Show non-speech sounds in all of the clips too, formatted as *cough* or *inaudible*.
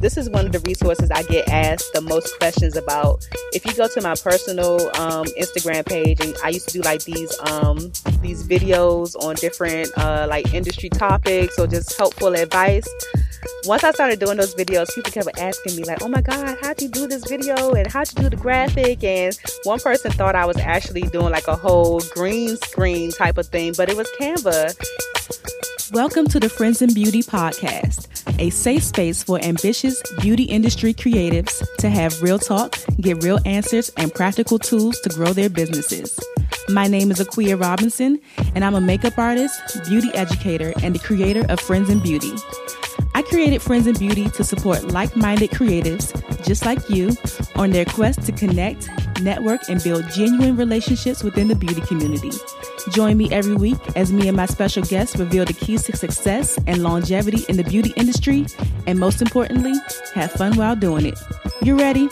this is one of the resources I get asked the most questions about. If you go to my personal um, Instagram page, and I used to do like these um, these videos on different uh, like industry topics or just helpful advice. Once I started doing those videos, people kept asking me like, "Oh my God, how'd you do this video? And how'd you do the graphic?" And one person thought I was actually doing like a whole green screen type of thing, but it was Canva. Welcome to the Friends in Beauty podcast, a safe space for ambitious beauty industry creatives to have real talk, get real answers, and practical tools to grow their businesses. My name is Akua Robinson, and I'm a makeup artist, beauty educator, and the creator of Friends in Beauty. I created Friends in Beauty to support like minded creatives just like you on their quest to connect, network, and build genuine relationships within the beauty community. Join me every week as me and my special guests reveal the keys to success and longevity in the beauty industry, and most importantly, have fun while doing it. You ready?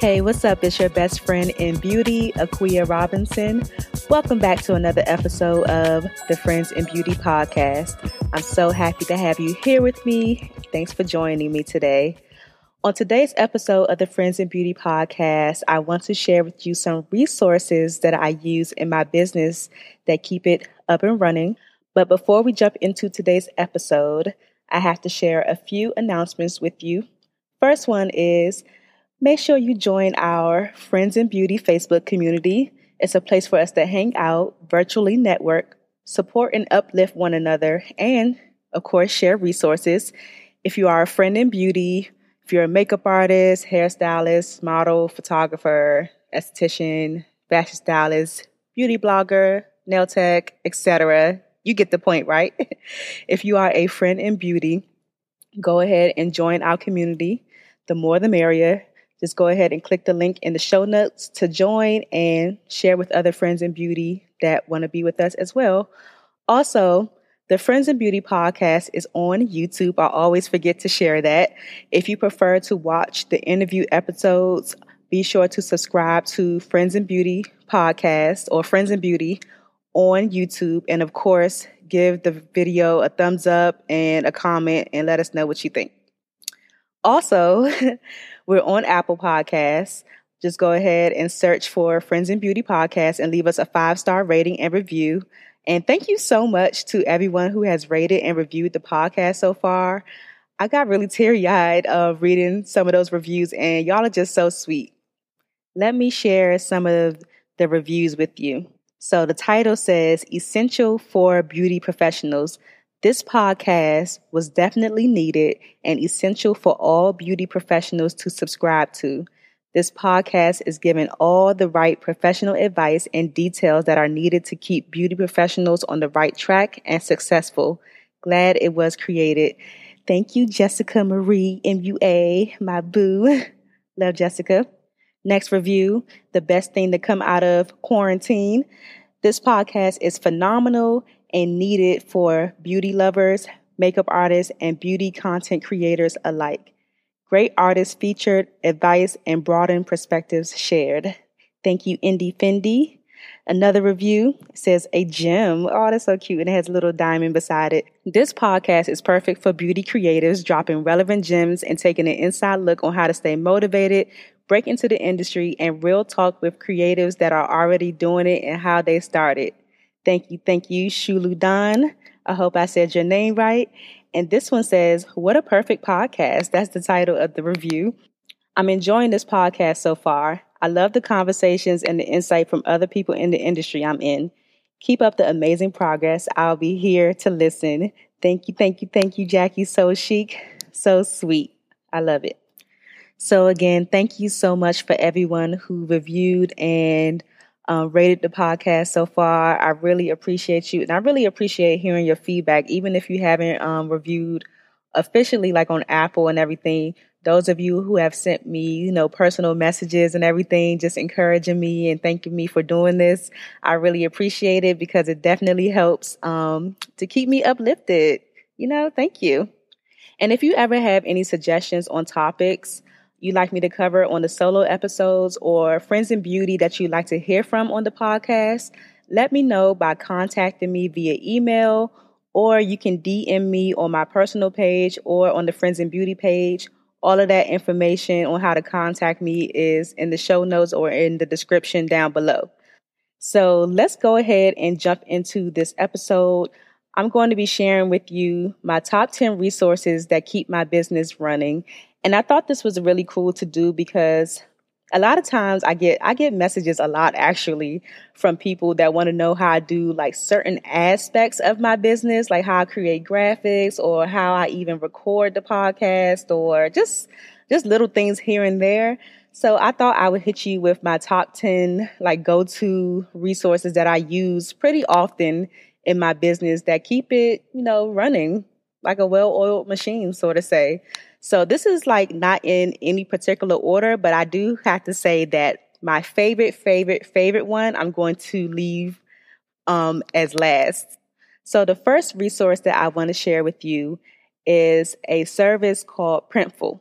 Hey, what's up? It's your best friend in beauty, Akua Robinson. Welcome back to another episode of the Friends in Beauty podcast. I'm so happy to have you here with me. Thanks for joining me today. On today's episode of the Friends in Beauty podcast, I want to share with you some resources that I use in my business that keep it up and running. But before we jump into today's episode, I have to share a few announcements with you. First one is make sure you join our Friends in Beauty Facebook community. It's a place for us to hang out, virtually network, support and uplift one another, and of course, share resources. If you are a friend in beauty, if you're a makeup artist, hairstylist, model, photographer, esthetician, fashion stylist, beauty blogger, nail tech, etc., you get the point, right? *laughs* if you are a friend in beauty, go ahead and join our community. The more the merrier. Just go ahead and click the link in the show notes to join and share with other friends in beauty that want to be with us as well. Also, the Friends in Beauty podcast is on YouTube. I always forget to share that. If you prefer to watch the interview episodes, be sure to subscribe to Friends in Beauty podcast or Friends in Beauty on YouTube. And of course, give the video a thumbs up and a comment and let us know what you think. Also, *laughs* we're on Apple Podcasts. Just go ahead and search for Friends in Beauty podcast and leave us a five star rating and review. And thank you so much to everyone who has rated and reviewed the podcast so far. I got really teary eyed of reading some of those reviews, and y'all are just so sweet. Let me share some of the reviews with you. So, the title says Essential for Beauty Professionals. This podcast was definitely needed and essential for all beauty professionals to subscribe to. This podcast is giving all the right professional advice and details that are needed to keep beauty professionals on the right track and successful. Glad it was created. Thank you, Jessica Marie MUA, my boo. *laughs* Love Jessica. Next review The best thing to come out of quarantine. This podcast is phenomenal and needed for beauty lovers, makeup artists, and beauty content creators alike. Great artists featured, advice, and broadened perspectives shared. Thank you, Indy Fendi. Another review says a gem. Oh, that's so cute. And it has a little diamond beside it. This podcast is perfect for beauty creatives, dropping relevant gems and taking an inside look on how to stay motivated, break into the industry, and real talk with creatives that are already doing it and how they started. Thank you. Thank you, Shulu Don. I hope I said your name right. And this one says, What a perfect podcast. That's the title of the review. I'm enjoying this podcast so far. I love the conversations and the insight from other people in the industry I'm in. Keep up the amazing progress. I'll be here to listen. Thank you, thank you, thank you, Jackie. So chic, so sweet. I love it. So, again, thank you so much for everyone who reviewed and um, rated the podcast so far. I really appreciate you. And I really appreciate hearing your feedback, even if you haven't um, reviewed officially, like on Apple and everything. Those of you who have sent me, you know, personal messages and everything, just encouraging me and thanking me for doing this. I really appreciate it because it definitely helps um, to keep me uplifted. You know, thank you. And if you ever have any suggestions on topics, you'd like me to cover on the solo episodes or friends in beauty that you'd like to hear from on the podcast, let me know by contacting me via email or you can DM me on my personal page or on the Friends in Beauty page. All of that information on how to contact me is in the show notes or in the description down below. So let's go ahead and jump into this episode. I'm going to be sharing with you my top 10 resources that keep my business running. And I thought this was really cool to do because a lot of times I get I get messages a lot actually from people that want to know how I do like certain aspects of my business, like how I create graphics or how I even record the podcast or just just little things here and there. So I thought I would hit you with my top 10 like go-to resources that I use pretty often in my business that keep it, you know, running like a well-oiled machine, so to say. So this is like not in any particular order, but I do have to say that my favorite, favorite, favorite one I'm going to leave um, as last. So the first resource that I want to share with you is a service called Printful.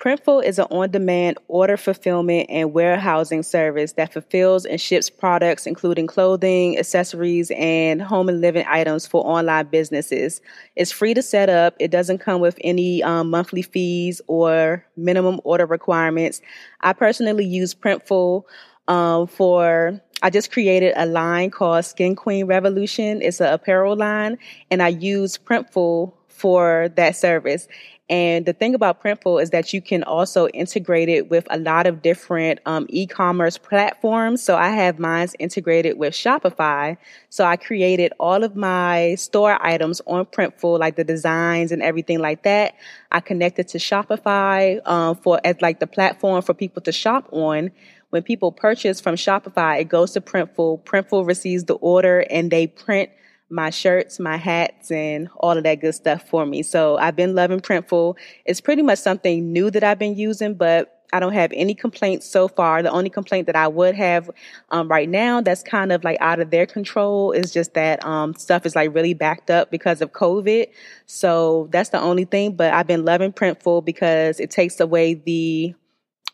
Printful is an on demand order fulfillment and warehousing service that fulfills and ships products, including clothing, accessories, and home and living items for online businesses. It's free to set up, it doesn't come with any um, monthly fees or minimum order requirements. I personally use Printful um, for I just created a line called Skin Queen Revolution. It's an apparel line, and I use Printful for that service. And the thing about Printful is that you can also integrate it with a lot of different um, e-commerce platforms. So I have mine integrated with Shopify. So I created all of my store items on Printful, like the designs and everything like that. I connected to Shopify um, for as like the platform for people to shop on. When people purchase from Shopify, it goes to Printful. Printful receives the order and they print my shirts, my hats, and all of that good stuff for me. So I've been loving Printful. It's pretty much something new that I've been using, but I don't have any complaints so far. The only complaint that I would have um, right now that's kind of like out of their control is just that um, stuff is like really backed up because of COVID. So that's the only thing. But I've been loving Printful because it takes away the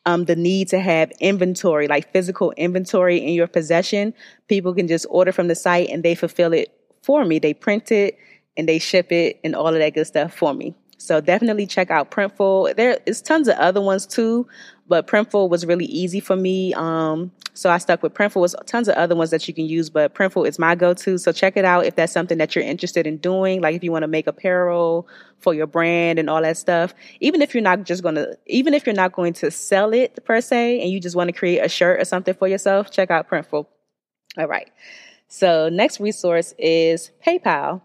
um, the need to have inventory, like physical inventory in your possession. People can just order from the site and they fulfill it for me. They print it and they ship it and all of that good stuff for me. So definitely check out Printful. There is tons of other ones too, but Printful was really easy for me. Um, so I stuck with Printful. Was tons of other ones that you can use, but Printful is my go-to. So check it out if that's something that you're interested in doing. Like if you want to make apparel for your brand and all that stuff. Even if you're not just to, even if you're not going to sell it per se, and you just want to create a shirt or something for yourself, check out Printful. All right. So, next resource is PayPal.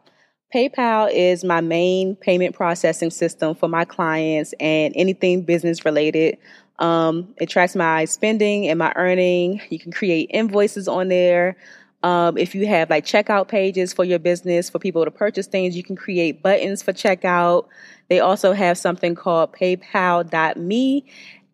PayPal is my main payment processing system for my clients and anything business related. Um, it tracks my spending and my earning. You can create invoices on there. Um, if you have like checkout pages for your business for people to purchase things, you can create buttons for checkout. They also have something called paypal.me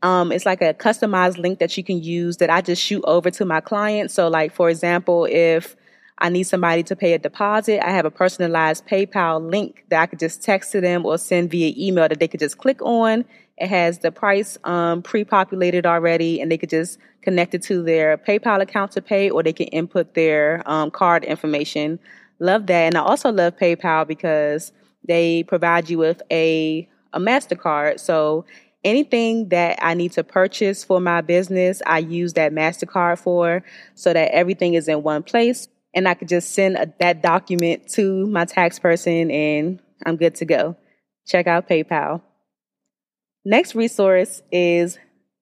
um, it's like a customized link that you can use that I just shoot over to my clients. So, like for example, if I need somebody to pay a deposit, I have a personalized PayPal link that I could just text to them or send via email that they could just click on. It has the price um, pre-populated already, and they could just connect it to their PayPal account to pay, or they can input their um, card information. Love that, and I also love PayPal because they provide you with a a Mastercard. So anything that I need to purchase for my business, I use that MasterCard for so that everything is in one place and I could just send a, that document to my tax person and I'm good to go. Check out PayPal. Next resource is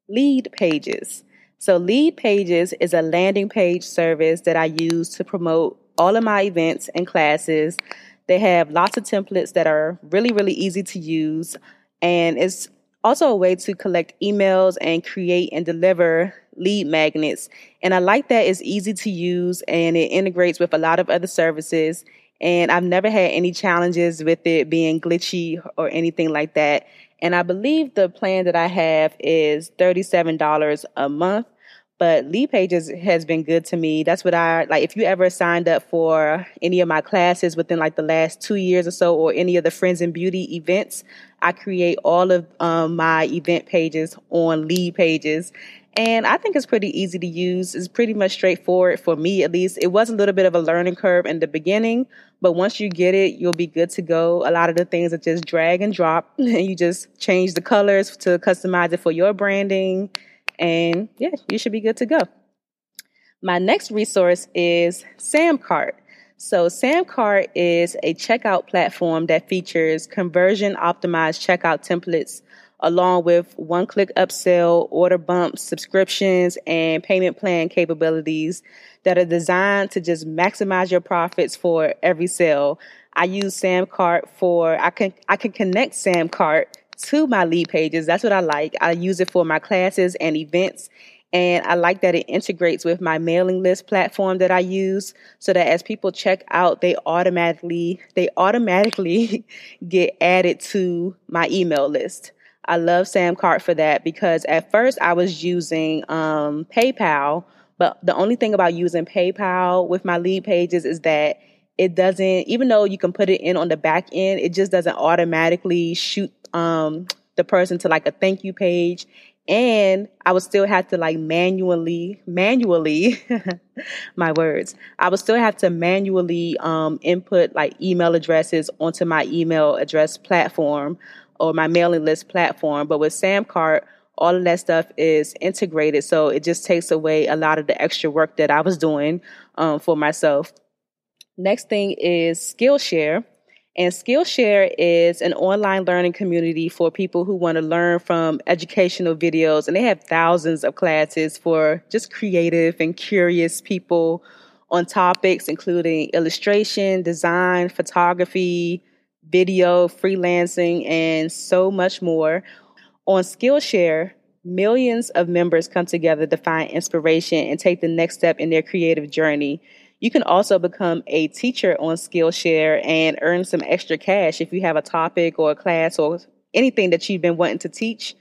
Lead Pages. So, Lead Pages is a landing page service that I use to promote all of my events and classes. They have lots of templates that are really, really easy to use, and it's also a way to collect emails and create and deliver lead magnets. And I like that it's easy to use and it integrates with a lot of other services. And I've never had any challenges with it being glitchy or anything like that. And I believe the plan that I have is $37 a month but lead pages has been good to me that's what i like if you ever signed up for any of my classes within like the last two years or so or any of the friends and beauty events i create all of um, my event pages on lead pages and I think it's pretty easy to use. It's pretty much straightforward for me, at least. It was a little bit of a learning curve in the beginning, But once you get it, you'll be good to go. A lot of the things are just drag and drop, and *laughs* you just change the colors to customize it for your branding. And yeah, you should be good to go. My next resource is Samcart. So, Samcart is a checkout platform that features conversion optimized checkout templates along with one click upsell, order bumps, subscriptions, and payment plan capabilities that are designed to just maximize your profits for every sale. I use Samcart for I can I can connect Samcart to my lead pages. That's what I like. I use it for my classes and events and I like that it integrates with my mailing list platform that I use so that as people check out, they automatically, they automatically *laughs* get added to my email list. I love Samcart for that because at first I was using um, PayPal, but the only thing about using PayPal with my lead pages is that it doesn't, even though you can put it in on the back end, it just doesn't automatically shoot um, the person to like a thank you page and I would still have to like manually, manually, *laughs* my words. I would still have to manually um, input like email addresses onto my email address platform or my mailing list platform. But with Samcart, all of that stuff is integrated, so it just takes away a lot of the extra work that I was doing um, for myself. Next thing is Skillshare. And Skillshare is an online learning community for people who want to learn from educational videos. And they have thousands of classes for just creative and curious people on topics including illustration, design, photography, video, freelancing, and so much more. On Skillshare, millions of members come together to find inspiration and take the next step in their creative journey. You can also become a teacher on Skillshare and earn some extra cash if you have a topic or a class or anything that you've been wanting to teach.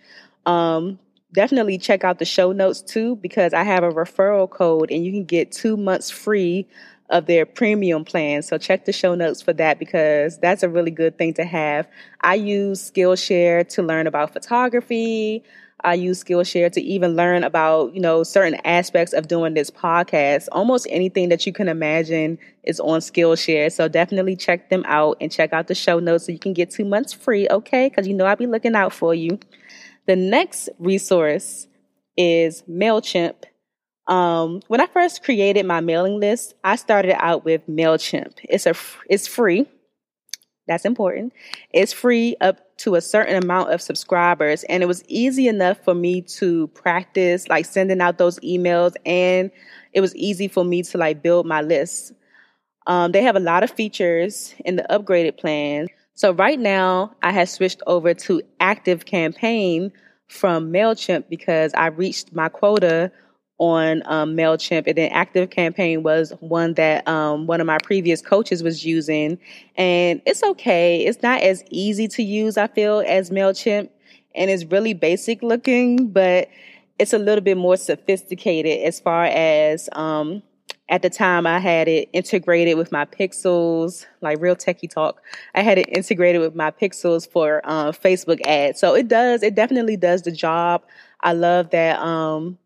Um, definitely check out the show notes too because I have a referral code and you can get two months free of their premium plan. So check the show notes for that because that's a really good thing to have. I use Skillshare to learn about photography. I use Skillshare to even learn about, you know, certain aspects of doing this podcast. Almost anything that you can imagine is on Skillshare. So definitely check them out and check out the show notes so you can get two months free, okay? Because you know I'll be looking out for you. The next resource is MailChimp. Um, when I first created my mailing list, I started out with MailChimp. It's a it's free. That's important. It's free up to a certain amount of subscribers. And it was easy enough for me to practice like sending out those emails. And it was easy for me to like build my list. Um, they have a lot of features in the upgraded plan. So right now I have switched over to active campaign from MailChimp because I reached my quota on um, MailChimp. And then Active Campaign was one that um, one of my previous coaches was using. And it's okay. It's not as easy to use, I feel, as MailChimp. And it's really basic looking, but it's a little bit more sophisticated as far as um, at the time I had it integrated with my pixels, like real techie talk. I had it integrated with my pixels for uh, Facebook ads. So it does, it definitely does the job. I love that um,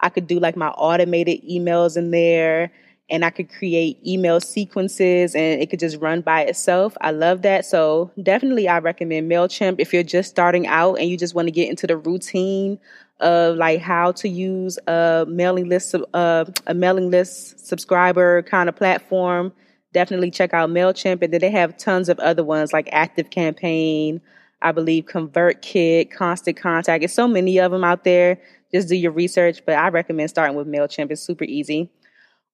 I could do like my automated emails in there and I could create email sequences and it could just run by itself. I love that. So definitely I recommend MailChimp if you're just starting out and you just want to get into the routine of like how to use a mailing list, uh, a mailing list subscriber kind of platform. Definitely check out MailChimp. And then they have tons of other ones like Active Campaign, I believe ConvertKit, Constant Contact. It's so many of them out there just do your research, but I recommend starting with MailChimp. It's super easy.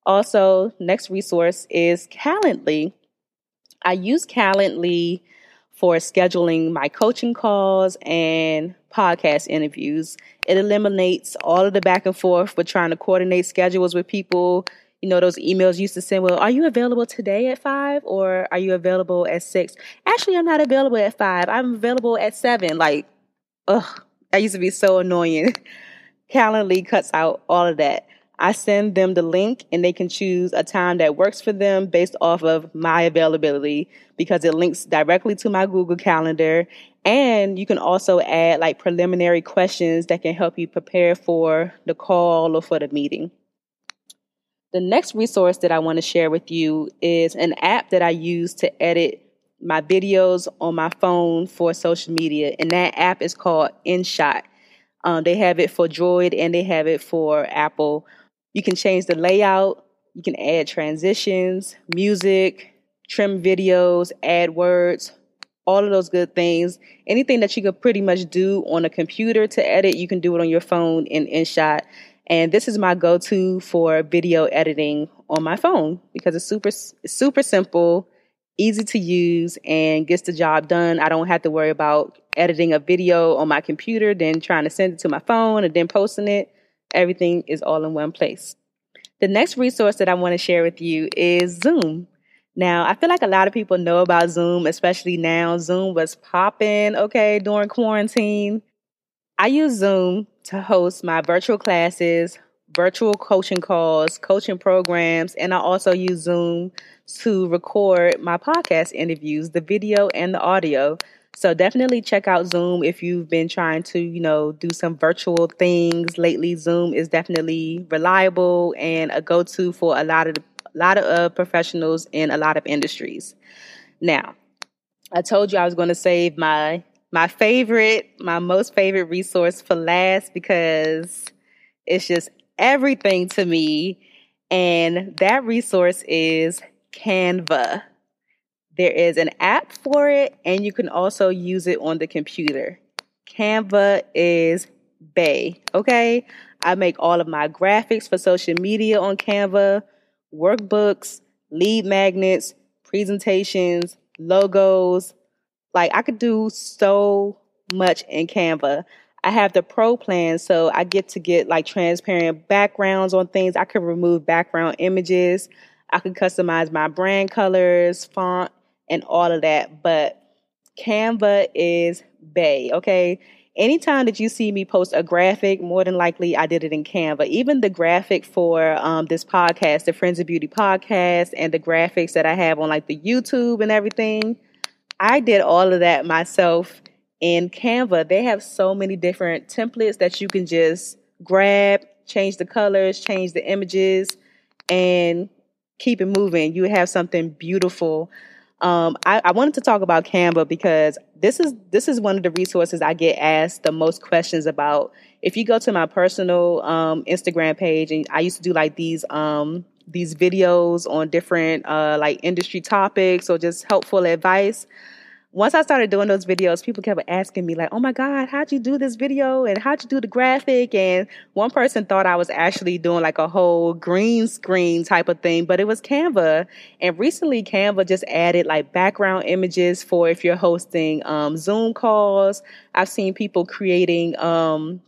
Also, next resource is Calendly. I use Calendly for scheduling my coaching calls and podcast interviews. It eliminates all of the back and forth with trying to coordinate schedules with people. You know, those emails used to send, well, are you available today at five or are you available at six? Actually, I'm not available at five. I'm available at seven. Like, ugh, that used to be so annoying. *laughs* Calendly cuts out all of that. I send them the link and they can choose a time that works for them based off of my availability because it links directly to my Google Calendar. And you can also add like preliminary questions that can help you prepare for the call or for the meeting. The next resource that I want to share with you is an app that I use to edit my videos on my phone for social media, and that app is called InShot. Um, they have it for Droid and they have it for Apple. You can change the layout, you can add transitions, music, trim videos, add words, all of those good things. Anything that you could pretty much do on a computer to edit, you can do it on your phone in InShot. And this is my go-to for video editing on my phone because it's super super simple, easy to use and gets the job done. I don't have to worry about editing a video on my computer, then trying to send it to my phone and then posting it. Everything is all in one place. The next resource that I want to share with you is Zoom. Now, I feel like a lot of people know about Zoom, especially now. Zoom was popping, okay, during quarantine. I use Zoom to host my virtual classes, virtual coaching calls, coaching programs, and I also use Zoom to record my podcast interviews, the video and the audio. So definitely check out Zoom if you've been trying to, you know, do some virtual things lately. Zoom is definitely reliable and a go-to for a lot of a lot of uh, professionals in a lot of industries. Now, I told you I was going to save my my favorite, my most favorite resource for last because it's just everything to me. And that resource is Canva. There is an app for it, and you can also use it on the computer. Canva is Bay, okay? I make all of my graphics for social media on Canva, workbooks, lead magnets, presentations, logos, like I could do so much in Canva. I have the pro plan, so I get to get like transparent backgrounds on things. I could remove background images. I could customize my brand colors, font, and all of that. But Canva is Bay, okay? Anytime that you see me post a graphic, more than likely I did it in Canva. Even the graphic for um, this podcast, the Friends of Beauty podcast, and the graphics that I have on like the YouTube and everything, I did all of that myself in Canva. They have so many different templates that you can just grab, change the colors, change the images, and keep it moving. You have something beautiful. Um, I, I, wanted to talk about Canva because this is this is one of the resources I get asked the most questions about. If you go to my personal um, Instagram page, and I used to do like these um, these videos on different uh, like industry topics or just helpful advice. Once I started doing those videos, people kept asking me like, "Oh my God, how'd you do this video? And how'd you do the graphic?" And one person thought I was actually doing like a whole green screen type of thing, but it was Canva. And recently, Canva just added like background images for if you're hosting um, Zoom calls. I've seen people creating um,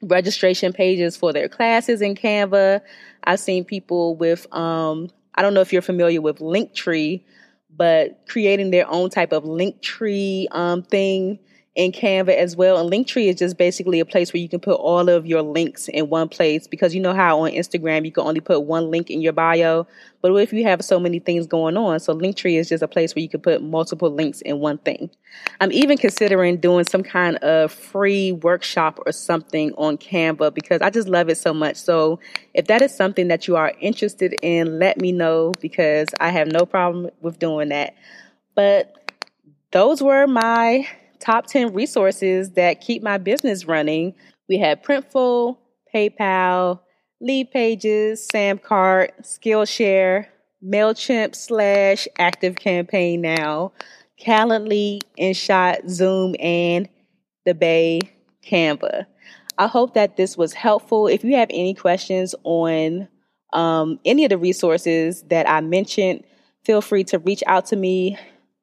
registration pages for their classes in Canva. I've seen people with, um, I don't know if you're familiar with Linktree, but creating their own type of Linktree um, thing in Canva as well. And Linktree is just basically a place where you can put all of your links in one place because you know how on Instagram you can only put one link in your bio. But if you have so many things going on? So Linktree is just a place where you can put multiple links in one thing. I'm even considering doing some kind of free workshop or something on Canva because I just love it so much. So if that is something that you are interested in, let me know because I have no problem with doing that. But those were my top 10 resources that keep my business running. We have Printful, PayPal, Leadpages, Samcart, Skillshare, MailChimp slash Active Campaign Now, Calendly, InShot, Zoom, and the Bay Canva. I hope that this was helpful. If you have any questions on um, any of the resources that I mentioned, feel free to reach out to me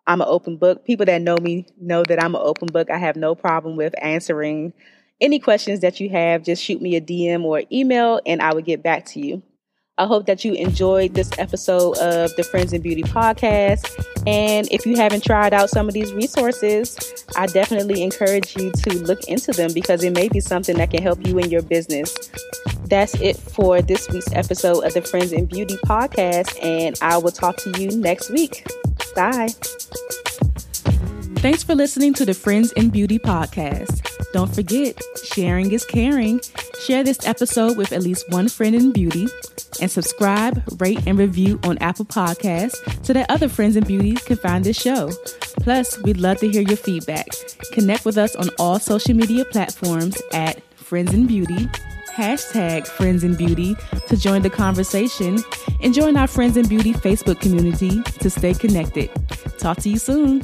I'm an open book. People that know me know that I'm an open book. I have no problem with answering any questions that you have. Just shoot me a DM or email and I will get back to you. I hope that you enjoyed this episode of the Friends in Beauty podcast. And if you haven't tried out some of these resources, I definitely encourage you to look into them because it may be something that can help you in your business. That's it for this week's episode of the Friends in Beauty podcast. And I will talk to you next week. Bye. Thanks for listening to the Friends in Beauty podcast. Don't forget, sharing is caring. Share this episode with at least one friend in beauty and subscribe, rate, and review on Apple Podcasts so that other friends in beauty can find this show. Plus, we'd love to hear your feedback. Connect with us on all social media platforms at Friends in Beauty, hashtag Friends in Beauty to join the conversation, and join our Friends in Beauty Facebook community to stay connected. Talk to you soon.